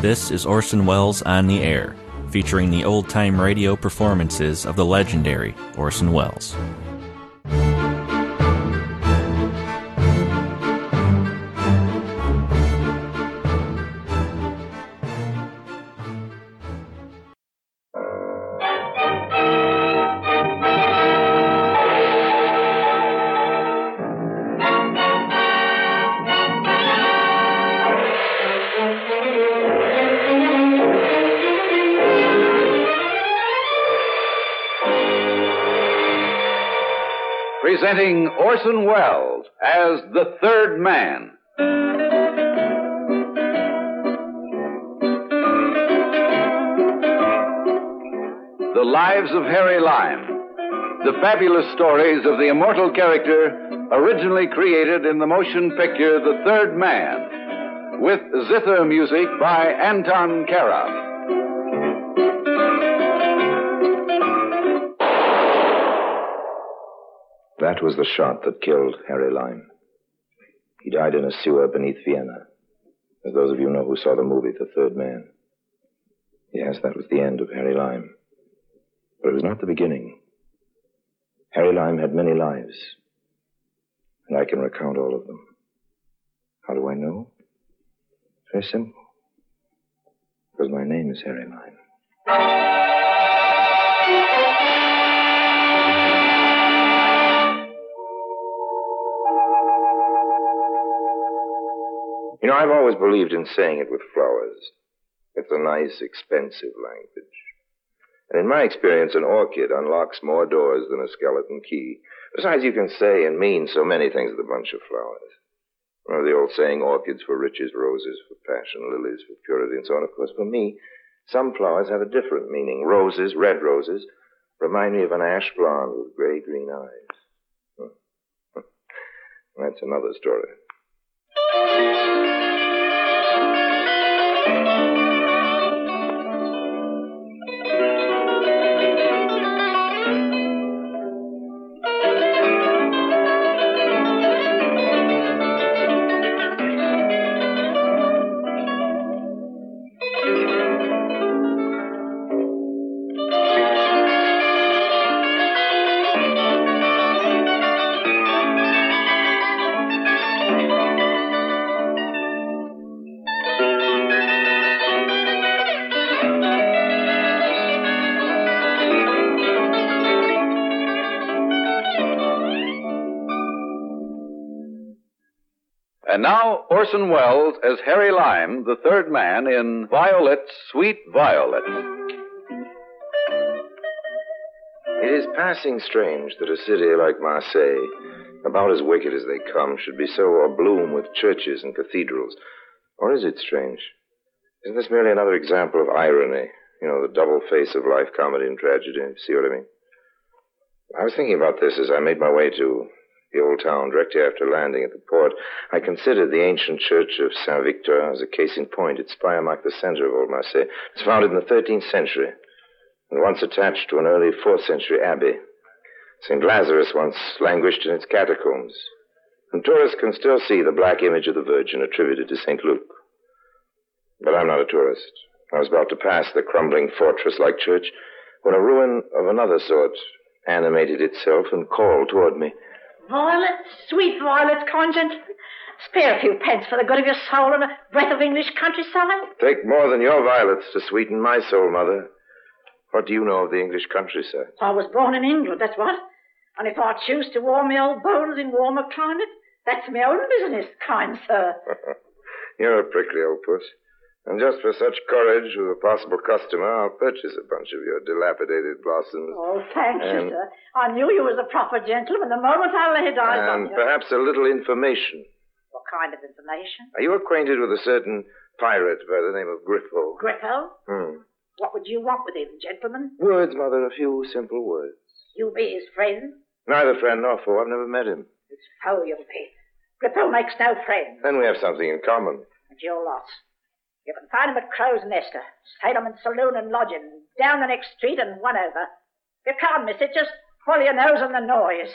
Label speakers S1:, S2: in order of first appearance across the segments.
S1: This is Orson Welles on the Air, featuring the old time radio performances of the legendary Orson Welles.
S2: Orson Welles as the third man. The Lives of Harry Lime. The fabulous stories of the immortal character originally created in the motion picture The Third Man, with zither music by Anton Karas.
S3: That was the shot that killed Harry Lime. He died in a sewer beneath Vienna. As those of you know who saw the movie, The Third Man. Yes, that was the end of Harry Lime. But it was not the beginning. Harry Lime had many lives. And I can recount all of them. How do I know? Very simple. Because my name is Harry Lime. You know, I've always believed in saying it with flowers. It's a nice, expensive language. And in my experience, an orchid unlocks more doors than a skeleton key. Besides, you can say and mean so many things with a bunch of flowers. Remember the old saying, orchids for riches, roses for passion, lilies for purity, and so on. Of course, for me, some flowers have a different meaning. Roses, red roses, remind me of an ash blonde with gray green eyes. Hmm. That's another story.
S2: And now, Orson Welles as Harry Lime, the third man in Violet's Sweet Violet.
S3: It is passing strange that a city like Marseille, about as wicked as they come, should be so abloom with churches and cathedrals. Or is it strange? Isn't this merely another example of irony? You know, the double face of life, comedy and tragedy. See what I mean? I was thinking about this as I made my way to the old town directly after landing at the port. I considered the ancient church of Saint Victor as a case in point. Its spire marked the center of old Marseille. It was founded in the 13th century and once attached to an early 4th century abbey. St. Lazarus once languished in its catacombs. And tourists can still see the black image of the Virgin attributed to St. Luke. But I'm not a tourist. I was about to pass the crumbling fortress like church when a ruin of another sort animated itself and called toward me.
S4: Violet, sweet Violet, kind. Spare a few pence for the good of your soul and a breath of English countryside.
S3: Take more than your violets to sweeten my soul, Mother. What do you know of the English countryside?
S4: I was born in England, that's what. And if I choose to warm my old bones in warmer climate, that's my own business, kind sir.
S3: You're a prickly old puss. And just for such courage with a possible customer, I'll purchase a bunch of your dilapidated blossoms.
S4: Oh, thank
S3: And-
S4: you, sir. I knew you was a proper gentleman the moment I laid eyes on you.
S3: And perhaps a little information.
S4: What kind of information?
S3: Are you acquainted with a certain pirate by the name of Griffo?
S4: Grippo?
S3: Hmm.
S4: What would you want with him, gentlemen?
S3: Words, Mother, a few simple words.
S4: You be his friend?
S3: Neither friend nor foe. I've never met him.
S4: His foe you'll be. Grippo makes no friends.
S3: Then we have something in common.
S4: At your loss. You can find him at Crow's Nester, settlement saloon and lodging, down the next street and one over. You can't miss it, just pull your nose on the noise.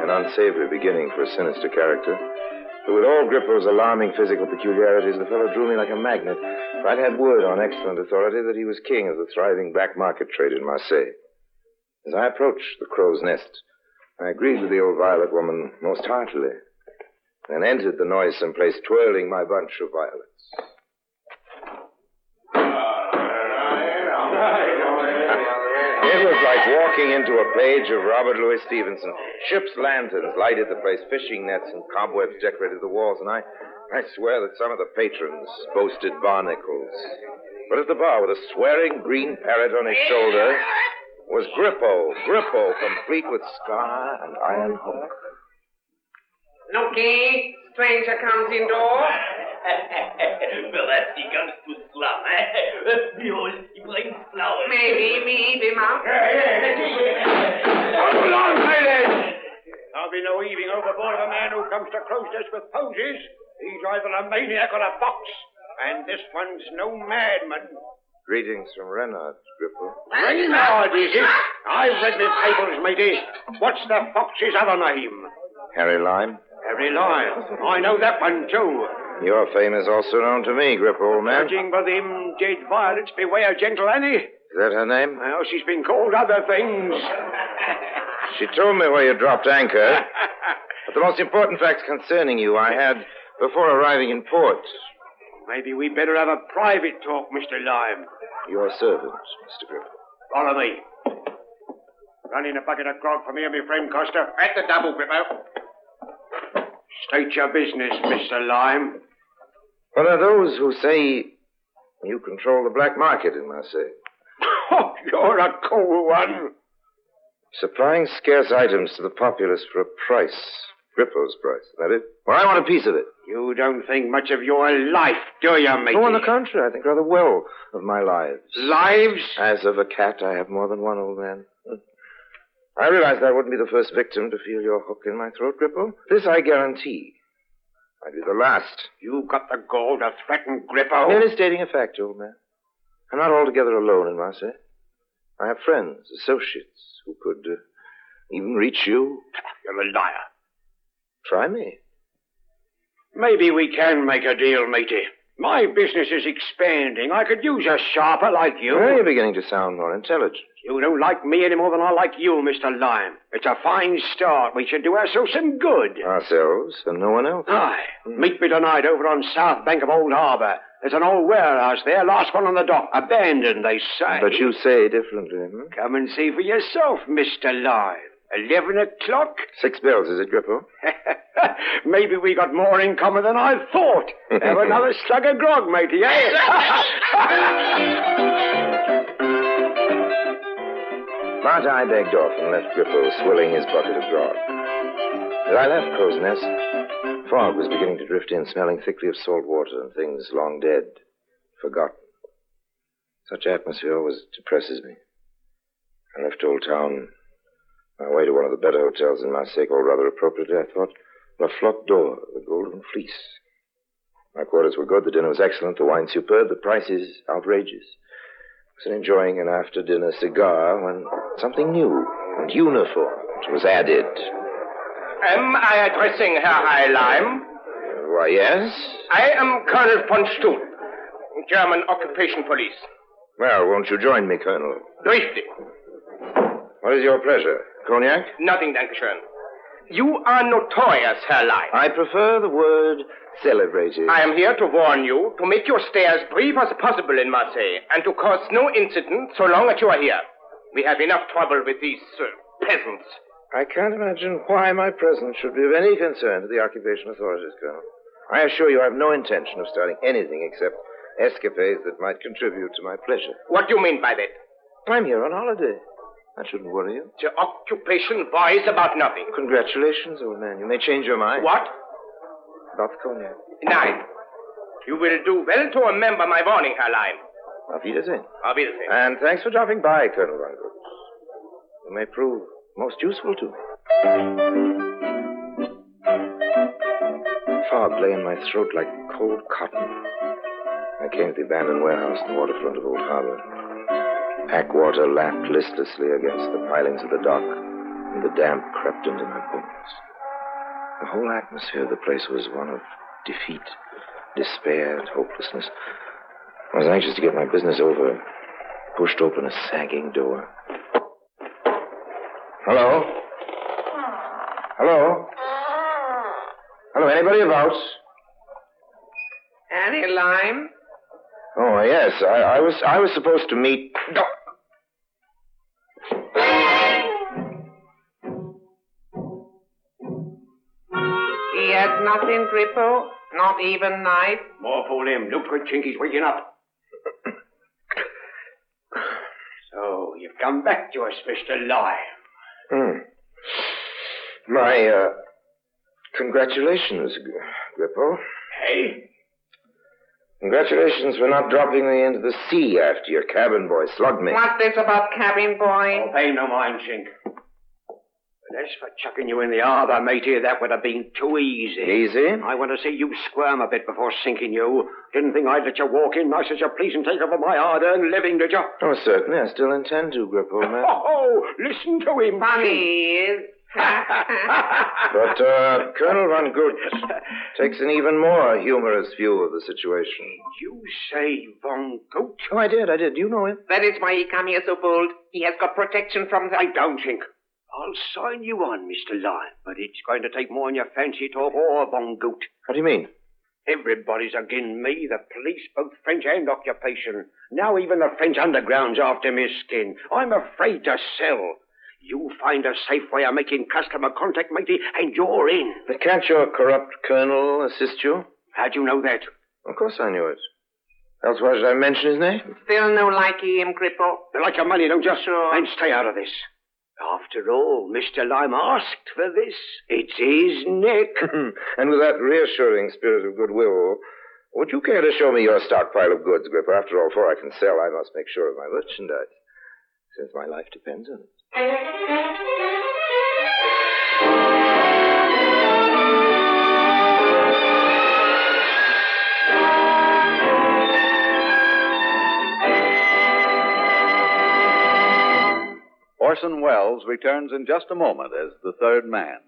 S3: An unsavory beginning for a sinister character. But with all Grippo's alarming physical peculiarities, the fellow drew me like a magnet. I'd had word on excellent authority that he was king of the thriving black market trade in Marseille. As I approached the crow's nest, I agreed with the old violet woman most heartily, then entered the noisome place, twirling my bunch of violets. It was like walking into a page of Robert Louis Stevenson. Ships' lanterns lighted the place, fishing nets and cobwebs decorated the walls, and I, I swear that some of the patrons boasted barnacles. But at the bar, with a swearing green parrot on his shoulder, was Grippo, Grippo, complete with scar and iron hook.
S5: Looky, stranger comes indoor.
S6: Perhaps he comes to slum, eh? Behold, he brings flowers.
S5: Maybe we eat him up.
S7: Hold on, ladies! There'll be no heaving overboard of a man who comes to Crow's Nest with posies. He's either a maniac or a fox. And this one's no madman.
S3: Greetings from Renard, Grippo.
S7: Reynard, is it? I've read my papers, matey. What's the fox's other name?
S3: Harry Lime.
S7: Harry Lyon. Oh, I know that one, too.
S3: Your fame is also known to me, Grippo, old man.
S7: Judging by them dead violets, beware gentle Annie.
S3: Is that her name?
S7: Well, she's been called other things.
S3: She told me where you dropped anchor. but the most important facts concerning you I had before arriving in port.
S7: Maybe we'd better have a private talk, Mr. Lime.
S3: Your servant, Mr. Grippo.
S7: Follow me. Run in a bucket of grog for me and my friend Costa.
S5: At the double, Grippo.
S7: State your business, Mr. Lime.
S3: What are those who say you control the black market in Marseille?
S7: Oh, you're a cool one.
S3: Supplying scarce items to the populace for a price. Grippo's price, is that it? Well, I want a piece of it.
S7: You don't think much of your life, do you, matey?
S3: Oh, on the contrary, I think rather well of my lives.
S7: Lives?
S3: As of a cat, I have more than one, old man. I realized I wouldn't be the first victim to feel your hook in my throat, Grippo. This I guarantee. I'd be the last.
S7: You've got the gall to threaten Grippo?
S3: Merely stating a fact, old man. I'm not altogether alone in Marseille. I have friends, associates, who could uh, even reach you.
S7: You're a liar.
S3: Try me.
S7: Maybe we can make a deal, matey. My business is expanding. I could use a sharper like you.
S3: Well, you're beginning to sound more intelligent.
S7: You don't like me any more than I like you, Mr. Lime. It's a fine start. We should do ourselves some good.
S3: Ourselves and no one else.
S7: Aye. Meet me tonight over on south bank of Old Harbor. There's an old warehouse there, last one on the dock. Abandoned, they say.
S3: But you say differently, hmm?
S7: Come and see for yourself, Mr. Lime. Eleven o'clock?
S3: Six bells, is it, Grippo?
S7: Maybe we got more in common than I thought. Have another slug of grog, matey, eh?
S3: But I begged off and left Grippo swilling his bucket of grog. As I left Crow's Nest, fog was beginning to drift in, smelling thickly of salt water and things long dead, forgotten. Such atmosphere always depresses me. I left Old Town, my way to one of the better hotels in Marseille, rather appropriately, I thought, La Flotte d'Or, the Golden Fleece. My quarters were good, the dinner was excellent, the wine superb, the prices outrageous. I was enjoying an after dinner cigar when something new and uniform was added.
S5: Am I addressing Herr Heilheim?
S3: Why, yes?
S5: I am Colonel von Stuhl, German Occupation Police.
S3: Well, won't you join me, Colonel?
S5: Richtig.
S3: What is your pleasure? Cognac?
S5: Nothing, Dankeschön. You are notorious, Herr Leim.
S3: I prefer the word celebrated.
S5: I am here to warn you to make your stay as brief as possible in Marseille and to cause no incident so long as you are here. We have enough trouble with these uh, peasants.
S3: I can't imagine why my presence should be of any concern to the occupation authorities, Colonel. I assure you I have no intention of starting anything except escapades that might contribute to my pleasure.
S5: What do you mean by that?
S3: I'm here on holiday. That shouldn't worry you.
S5: Your occupation buys about nothing.
S3: Congratulations, old man. You may change your mind.
S5: What?
S3: About the cognac.
S5: Nine. You will do well to remember my warning, Herr Leim.
S3: Auf Wiedersehen.
S5: Auf Wiedersehen.
S3: And thanks for dropping by, Colonel Von Groot. You may prove most useful to me. Fog lay in my throat like cold cotton. I came to the abandoned warehouse in the waterfront of Old Harbor. Pack water lapped listlessly against the pilings of the dock, and the damp crept into my bones. The whole atmosphere of the place was one of defeat, despair, and hopelessness. I was anxious to get my business over. Pushed open a sagging door. Hello? Hello? Hello, anybody about?
S5: Any lime?
S3: Oh, yes. I, I was I was supposed to meet.
S5: He nothing, Grippo? Not even knife?
S7: More fool him. Look for Chinky's waking up. so, you've come back to us, Mr. Lime.
S3: Hmm. My, uh, congratulations, Gr- Grippo.
S7: Hey?
S3: Congratulations for not dropping me into the sea after your cabin boy slugged me.
S5: What's this about cabin boy?
S7: Oh, pay no mind, Chink. But as for chucking you in the arbor, matey, that would have been too easy.
S3: Easy?
S7: I want to see you squirm a bit before sinking you. Didn't think I'd let you walk in nice as you please and take over my hard-earned living, did you?
S3: Oh, certainly. I still intend to, Grippo, man.
S7: Oh, listen to him.
S5: Please.
S3: But, uh, Colonel Von Gut takes an even more humorous view of the situation.
S7: You say Von Goat?
S3: Oh, I did, I did. You know him.
S5: that is why he come here so bold. He has got protection from the...
S7: I don't think. I'll sign you on, Mr. Lyon, but it's going to take more than your fancy talk or Von Goat.
S3: What do you mean?
S7: Everybody's again me, the police, both French and occupation. Now even the French underground's after me skin. I'm afraid to sell. You find a safe way of making customer contact, matey, and you're in.
S3: But can't your corrupt colonel assist you?
S7: How'd you know that?
S3: Of course I knew it. Else why should I mention his name?
S5: Still no likey him, Cripple.
S7: You like your money, don't you? Sure. Then stay out of this. After all, Mr. Lime asked for this. It's his neck.
S3: and with that reassuring spirit of goodwill, would you care to show me your stockpile of goods, Gripper? After all, before I can sell, I must make sure of my merchandise, since my life depends on it.
S2: Orson Welles returns in just a moment as the third man.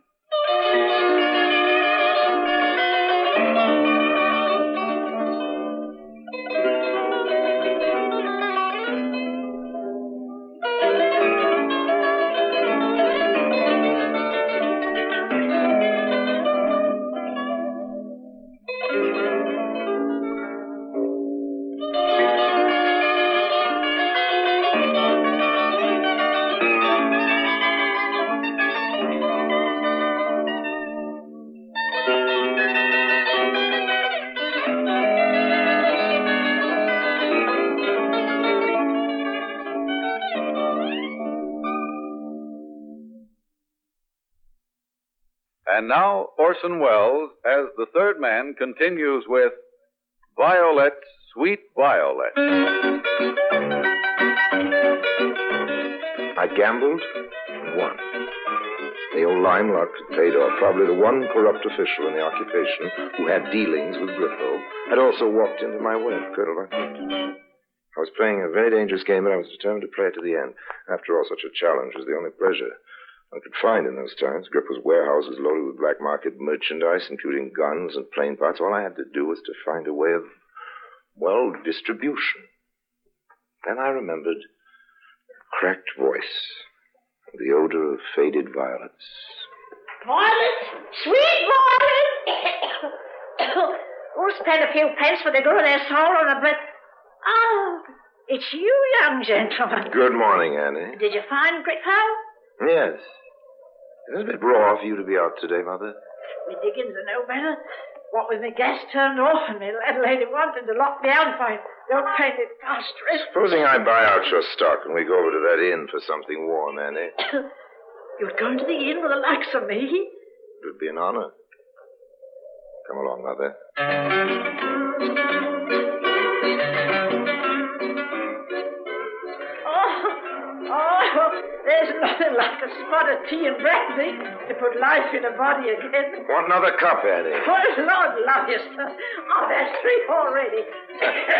S2: And now Orson Welles, as the third man, continues with Violet, Sweet Violet.
S3: I gambled and won. The old lime luck paid off. Probably the one corrupt official in the occupation who had dealings with Grippo had also walked into my web, Colonel I was playing a very dangerous game, but I was determined to play it to the end. After all, such a challenge was the only pleasure I could find in those times. Grippo's warehouses loaded with black market merchandise, including guns and plane parts. All I had to do was to find a way of, well, distribution. Then I remembered a cracked voice, the odor of faded violets.
S4: Violet, sweet Violet! Who'll oh, spend a few pence for the good of their soul on a bit? Oh, it's you, young gentleman.
S3: Good morning, Annie.
S4: Did you find Grippo?
S3: Yes. It is a bit raw for you to be out today, Mother.
S4: Me diggings are no better. What with my gas turned off and my landlady wanting to lock me out if I don't paint it phosphorus.
S3: Supposing I buy out your stock and we go over to that inn for something warm, Annie.
S4: You're going to the inn with the likes of me?
S3: It would be an honor. Come along, Mother.
S4: There's nothing like a spot of tea and brandy eh? to put life in a body again.
S3: Want another cup, Annie?
S4: Oh, Lord love you, sir. Oh, there's three already.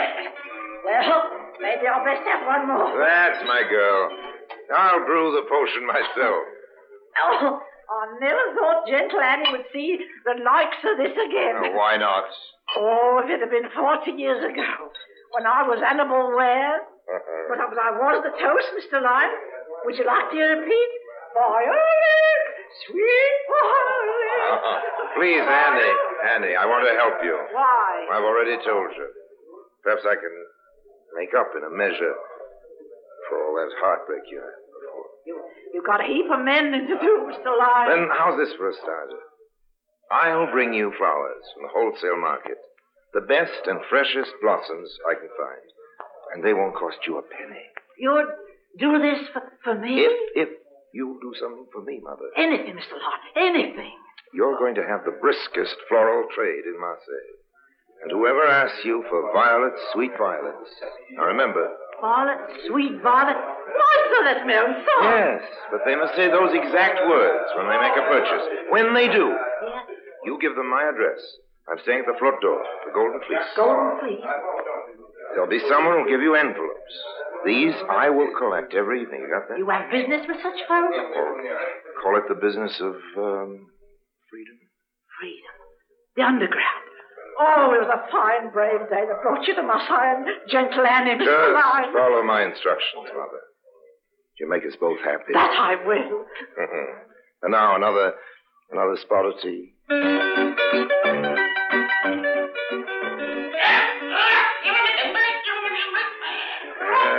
S4: well, maybe I'll best have one more.
S3: That's my girl. I'll brew the potion myself.
S4: Oh, I never thought gentle Annie would see the likes of this again.
S3: Oh, why not?
S4: Oh, if it had been 40 years ago, when I was Annabel Ware.
S3: Uh-uh.
S4: But I was, the toast, Mr. Lyon. Would you like to repeat? Violet, sweet violet.
S3: Please, Annie. Annie, I want to help you.
S4: Why?
S3: I've already told you. Perhaps I can make up in a measure for all that heartbreak you had before.
S4: You, you've got a heap of mending to do, Mr. Lyon.
S3: Then how's this for a starter? I'll bring you flowers from the wholesale market. The best and freshest blossoms I can find. And they won't cost you a penny.
S4: You'd do this for, for me?
S3: If, if you'll do something for me, Mother.
S4: Anything, Mr. Lyon, anything.
S3: You're going to have the briskest floral trade in Marseille. And whoever asks you for violets, sweet violets. Now remember.
S4: Violet, sweet violet. Master, that's my own song.
S3: Yes, but they must say those exact words when they make a purchase. When they do,
S4: Yeah.
S3: you give them my address. I'm staying at the front door, the Golden Fleece.
S4: Golden Fleece.
S3: There'll be someone who'll give you envelopes. These I will collect every evening. You got that?
S4: You have business with such folk?
S3: Call it the business of um, freedom.
S4: Freedom. The underground. Oh, it was a fine, brave day that brought you to my Marseille, gentle Annie, Mr.
S3: Just follow my instructions, Mother. You make us both happy.
S4: That I will.
S3: and now another another spot of tea.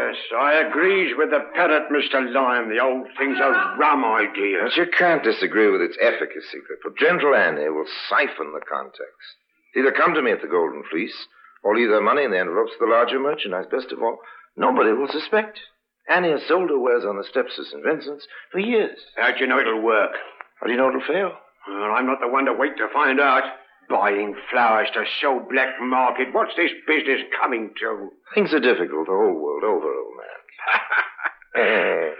S7: Yes, I agrees with the parrot, Mr. Lyon. The old thing's a rum idea.
S3: But you can't disagree with its efficacy, For Gentle Annie will siphon the context. Either come to me at the Golden Fleece, or leave their money in the envelopes for the larger merchandise. Best of all, nobody will suspect. Annie has sold her wares on the steps of St. Vincent's for years.
S7: How do you know it'll work?
S3: How do you know it'll fail?
S7: Well, I'm not the one to wait to find out. Buying flowers to sow black market. What's this business coming to?
S3: Things are difficult the whole world over, old man. Eh.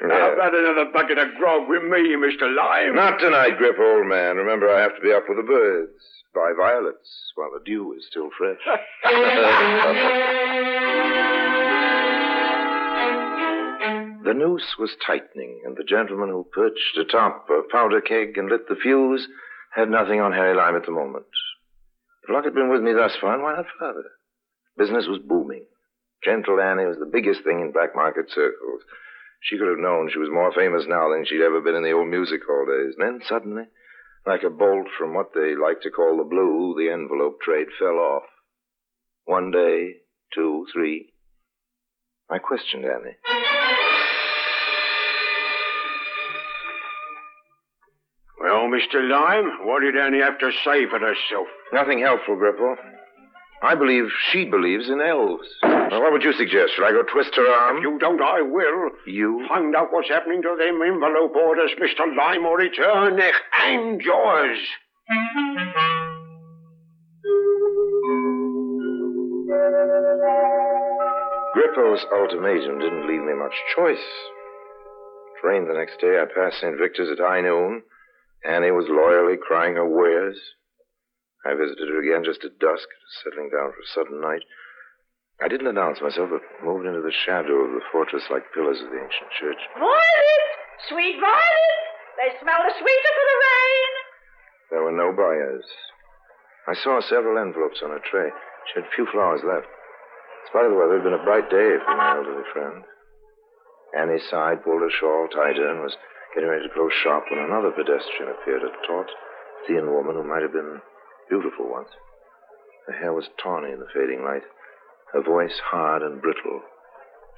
S7: How about another bucket of grog with me, Mr. Lime?
S3: Not tonight, Grip, old man. Remember, I have to be up with the birds. Buy violets while the dew is still fresh. the noose was tightening, and the gentleman who perched atop a powder keg and lit the fuse had nothing on Harry Lime at the moment. If luck had been with me thus far, why not further? Business was booming. Gentle Annie was the biggest thing in black market circles. She could have known she was more famous now than she'd ever been in the old music hall days. And then suddenly, like a bolt from what they like to call the blue, the envelope trade fell off. One day, two, three. I questioned Annie.
S7: Mr. Lime, what did Annie have to say for herself?
S3: Nothing helpful, Gripple. I believe she believes in elves. Now, what would you suggest? Should I go twist her arm?
S7: If you don't, I will.
S3: You?
S7: Find out what's happening to them envelope orders, Mr. Lime, or it's her neck and yours.
S3: Grippo's ultimatum didn't leave me much choice. It rained the next day. I passed St. Victor's at high noon. Annie was loyally crying her wares. I visited her again just at dusk, settling down for a sudden night. I didn't announce myself, but moved into the shadow of the fortress-like pillars of the ancient church.
S4: Violet! Sweet violet! They smell the sweeter for the rain.
S3: There were no buyers. I saw several envelopes on a tray. She had few flowers left. In spite of the weather, it had been a bright day for my elderly friend. Annie sighed, pulled her shawl tighter, and was getting ready to close shop when another pedestrian appeared, a taut, thin woman who might have been beautiful once. Her hair was tawny in the fading light, her voice hard and brittle.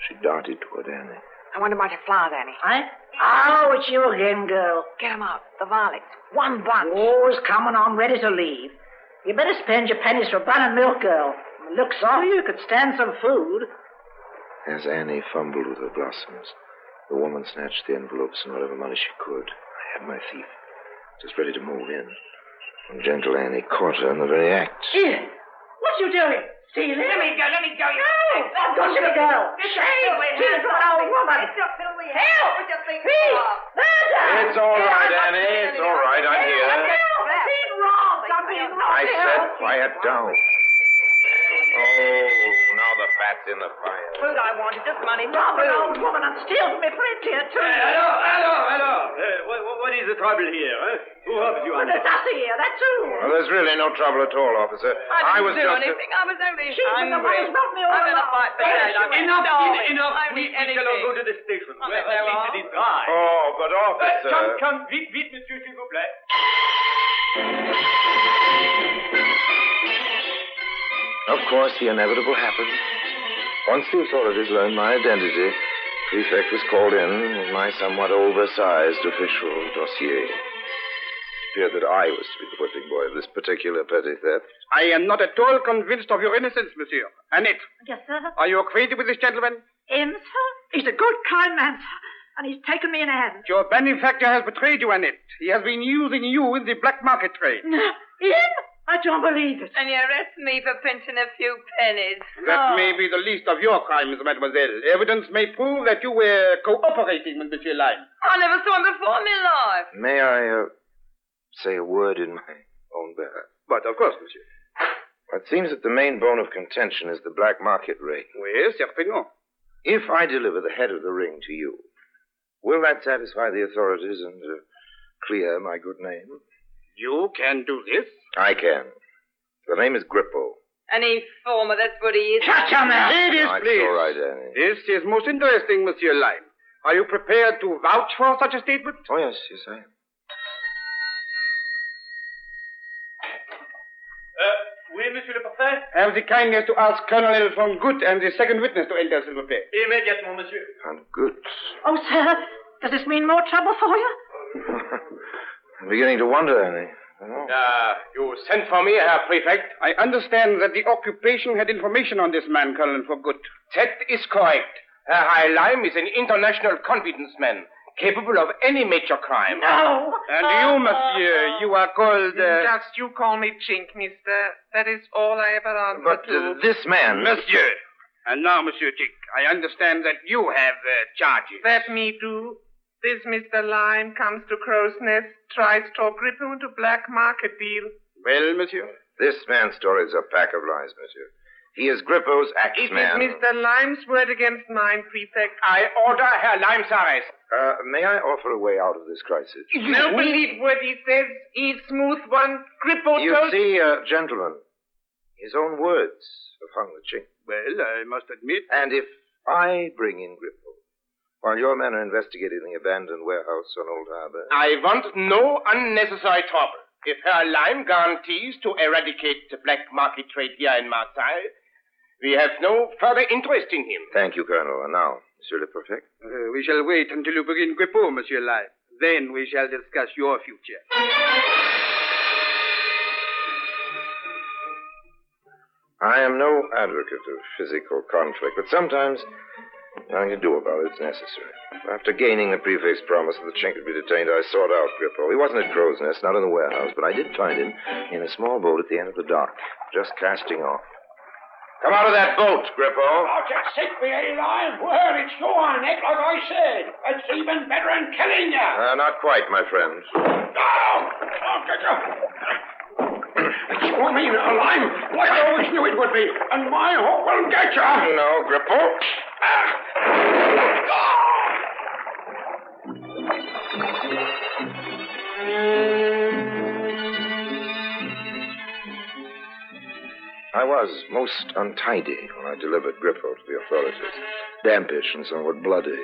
S3: She darted toward Annie.
S8: I want to buy the flowers, Annie.
S4: Eh? Oh, it's you again, girl.
S8: Get 'em out. The violets. One bunch.
S4: Always coming on ready to leave. You better spend your pennies for bun and milk, girl. From Looks of you, you could stand some food.
S3: As Annie fumbled with her blossoms, the woman snatched the envelopes and whatever money she could. I had my thief, just ready to move in. When gentle Annie caught her in the very act.
S4: Here. What you doing? Stealing?
S8: Let me go. Let me go. You.
S4: No! Don't you, girl. Shame! She's an old woman. Help! Peace! Murder!
S3: It's all right, Annie. It's all right. I'm here.
S4: Something wrong. Something wrong.
S3: I said quiet down. Oh, now the fat's in the fire.
S8: Food I wanted, just money, no
S4: Rob, an old woman and steal from me friend here, too.
S6: hello, hello, hello. Uh, what, what is the trouble here? Huh? Who robbed you?
S4: Well, there's Ussie here, that's who.
S3: Well, there's really no trouble at all, officer.
S8: I didn't
S3: was
S8: do
S3: just.
S8: anything. I was only
S4: She's been the one who's brought me all
S8: I'm gonna
S4: along.
S8: fight for
S4: Yes,
S8: that. I'm.
S6: Enough,
S8: starving.
S6: enough.
S8: I
S6: We, we shall all go to the station.
S8: Oh,
S6: Where
S8: there
S6: at least
S8: are.
S6: it is dry.
S3: Oh, but
S6: Uh,
S3: officer.
S6: come, come, vite, vite, monsieur, s'il vous plaît.
S3: Of course, the inevitable happened. Once the authorities learned my identity, prefect was called in with my somewhat oversized official dossier. It appeared that I was to be the whipping boy of this particular petty theft.
S9: I am not at all convinced of your innocence, monsieur. Annette,
S4: Yes, sir.
S9: are you acquainted with this gentleman?
S4: Him, sir? He's a good, kind man, sir. And he's taken me in hand.
S9: Your benefactor has betrayed you, Annette. He has been using you in the black market trade.
S4: No, him? I don't believe it.
S8: And you arrest me for pinching a few pennies.
S9: That
S8: Oh.
S9: may be the least of your crimes, mademoiselle. Evidence may prove that you were cooperating with Monsieur Lime.
S8: I never saw him before in my life.
S3: May I uh, say a word in my own behalf?
S9: But of course, monsieur.
S3: It seems that the main bone of contention is the black market ring.
S9: Oui, certainement.
S3: If I deliver the head of the ring to you, will that satisfy the authorities and uh, clear my good name?
S9: You can do this.
S3: I can. The name is Grippo.
S8: An informer, that's what he is.
S9: Shut your mouth! Ladies,
S3: No, it's
S9: please.
S3: all right, Annie.
S9: This is most interesting, Monsieur Lime. Are you prepared to vouch for such a statement?
S3: Oh, yes, yes, I am.
S6: Uh, oui, monsieur le préfet?
S9: Have the kindness to ask Colonel von Good and the second witness to enter, s'il vous plaît.
S6: Immédiatement, monsieur.
S3: And good.
S4: Oh, sir, does this mean more trouble for you?
S3: I'm beginning to wonder, Annie. Oh.
S5: Uh, you sent for me, Herr Prefect?
S9: I understand that the occupation had information on this man, Colonel for Good.
S5: That is correct. Herr Heilheim is an international confidence man, capable of any major crime.
S4: No.
S9: And you, monsieur, you are called. Uh,
S10: Just you call me Chink, mister. That is all I ever answer
S3: But
S10: to.
S3: uh, this man.
S9: Monsieur. And now, Monsieur Chick, I understand that you have uh, charges.
S10: That me do. This Mr. Lime comes to Crow's Nest, tries to grip him into black market deal.
S9: Well, monsieur?
S3: This man's story is a pack of lies, monsieur. He is Grippo's axe man.
S10: It is. Mr. Lime's word against mine, Prefect.
S5: I order Herr Heilheim's arrest.
S3: Uh, may I offer a way out of this crisis?
S10: No believe what he says. He's smooth one. Grippo
S3: You
S10: told...
S3: see, uh, gentlemen, his own words have hung the chink.
S9: Well, I must admit.
S3: And if I bring in Grippo, while your men are investigating the abandoned warehouse on Old Harbor,
S5: I want no unnecessary trouble. If Herr Lime guarantees to eradicate the black market trade here in Marseille, we have no further interest in him.
S3: thank you, Colonel. And now, Monsieur le Prefect.
S9: Uh, we shall wait until you begin Grippo, Monsieur Lime. Then we shall discuss your future.
S3: I am no advocate of physical conflict, but sometimes nothing to do about it. it is necessary. After gaining the prefect's promise that the chink would be detained, I sought out Grippo. He wasn't at Crow's Nest, not in the warehouse, but I did find him in a small boat at the end of the dock, just casting off. Come out of that boat, Grippo.
S7: Oh, just sick me, Eli. Well, it's your neck, like I said. It's even better than killing you.
S3: Uh, not quite, my friend.
S7: Oh, oh, get you. It's your mean, Lime. Like I always knew it would be. And my hook will get you.
S3: No, Grippo. I was most untidy when I delivered Grippo to the authorities. Dampish and somewhat bloody.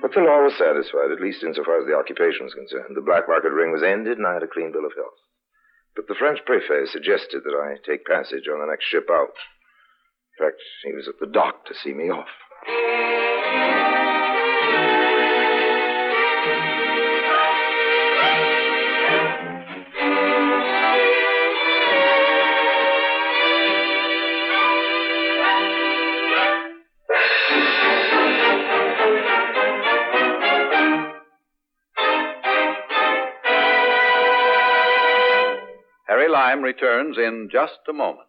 S3: But the law was satisfied, at least insofar as the occupation was concerned. The black market ring was ended, and I had a clean bill of health. But the French prefet suggested that I take passage on the next ship out. In fact, he was at the dock to see me off.
S2: Lime returns in just a moment.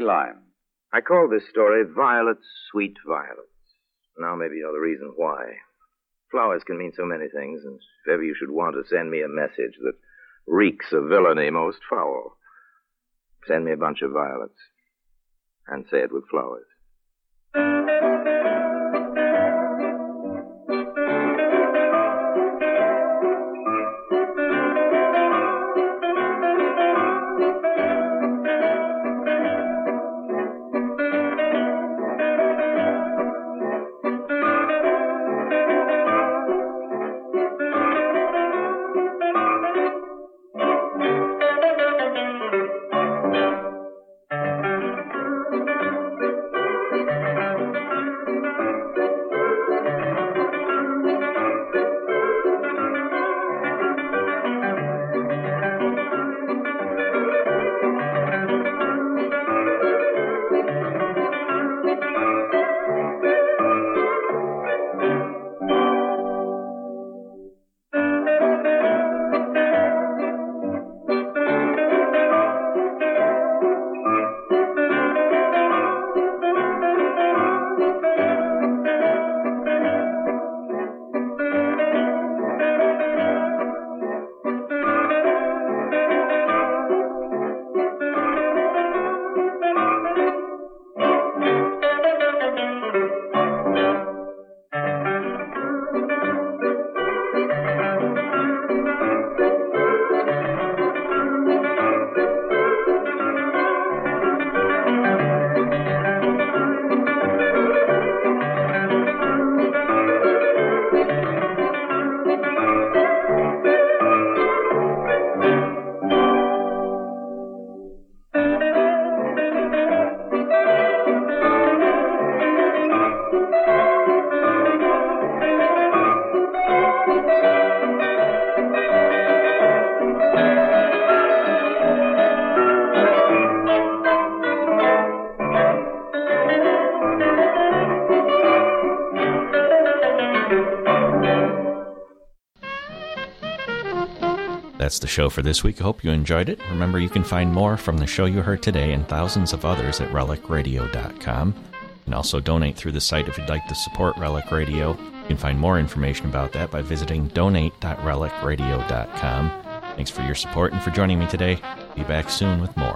S2: Harry.
S3: I call this story Violets, Sweet Violets. Now maybe you know the reason why. Flowers can mean so many things, and if ever you should want to send me a message that reeks of villainy most foul, send me a bunch of violets. And say it with flowers.
S1: That's the show for this week. I hope you enjoyed it. Remember, you can find more from the show you heard today and thousands of others at relicradio.com. And also donate through the site if you'd like to support Relic Radio. You can find more information about that by visiting donate.relicradio.com. Thanks for your support and for joining me today. Be back soon with more.